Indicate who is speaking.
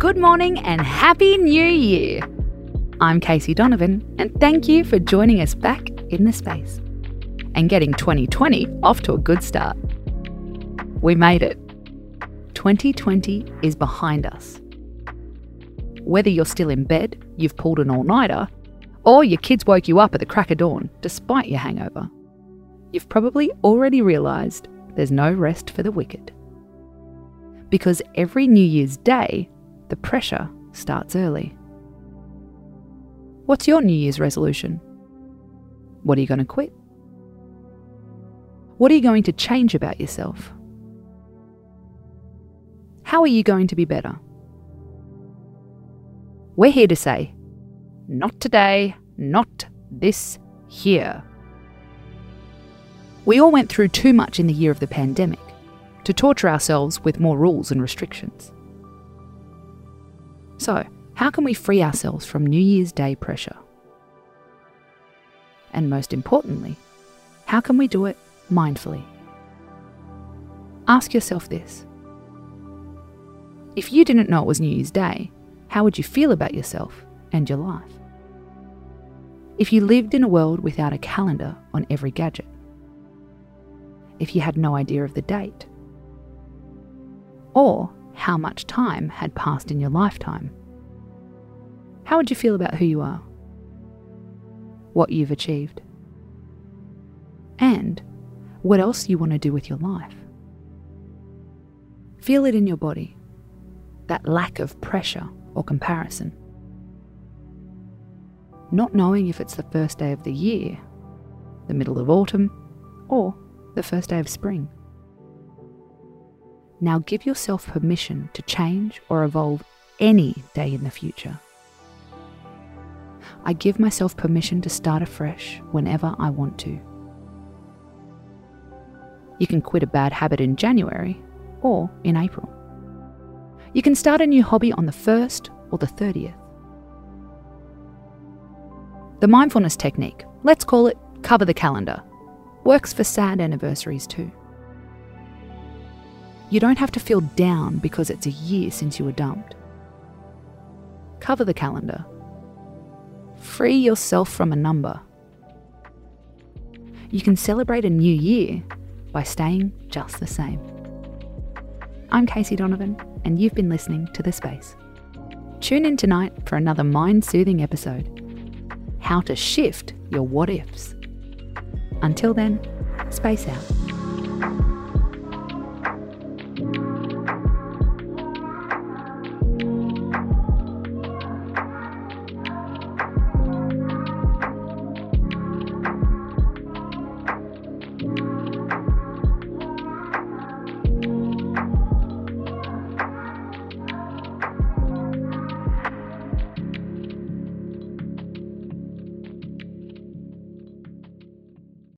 Speaker 1: good morning and happy new year. I'm Casey Donovan, and thank you for joining us back in the space and getting 2020 off to a good start. We made it. 2020 is behind us. Whether you're still in bed, you've pulled an all nighter, or your kids woke you up at the crack of dawn despite your hangover, you've probably already realised there's no rest for the wicked. Because every New Year's Day, the pressure starts early. What's your New Year's resolution? What are you going to quit? What are you going to change about yourself? How are you going to be better? We're here to say, not today, not this here. We all went through too much in the year of the pandemic to torture ourselves with more rules and restrictions. So, how can we free ourselves from New Year's Day pressure? And most importantly, how can we do it mindfully? Ask yourself this If you didn't know it was New Year's Day, how would you feel about yourself and your life? If you lived in a world without a calendar on every gadget, if you had no idea of the date, or how much time had passed in your lifetime. How would you feel about who you are? What you've achieved? And what else you want to do with your life? Feel it in your body, that lack of pressure or comparison. Not knowing if it's the first day of the year, the middle of autumn, or the first day of spring. Now give yourself permission to change or evolve any day in the future. I give myself permission to start afresh whenever I want to. You can quit a bad habit in January or in April. You can start a new hobby on the 1st or the 30th. The mindfulness technique, let's call it cover the calendar, works for sad anniversaries too. You don't have to feel down because it's a year since you were dumped. Cover the calendar. Free yourself from a number. You can celebrate a new year by staying just the same. I'm Casey Donovan, and you've been listening to The Space. Tune in tonight for another mind soothing episode How to Shift Your What Ifs. Until then, space out.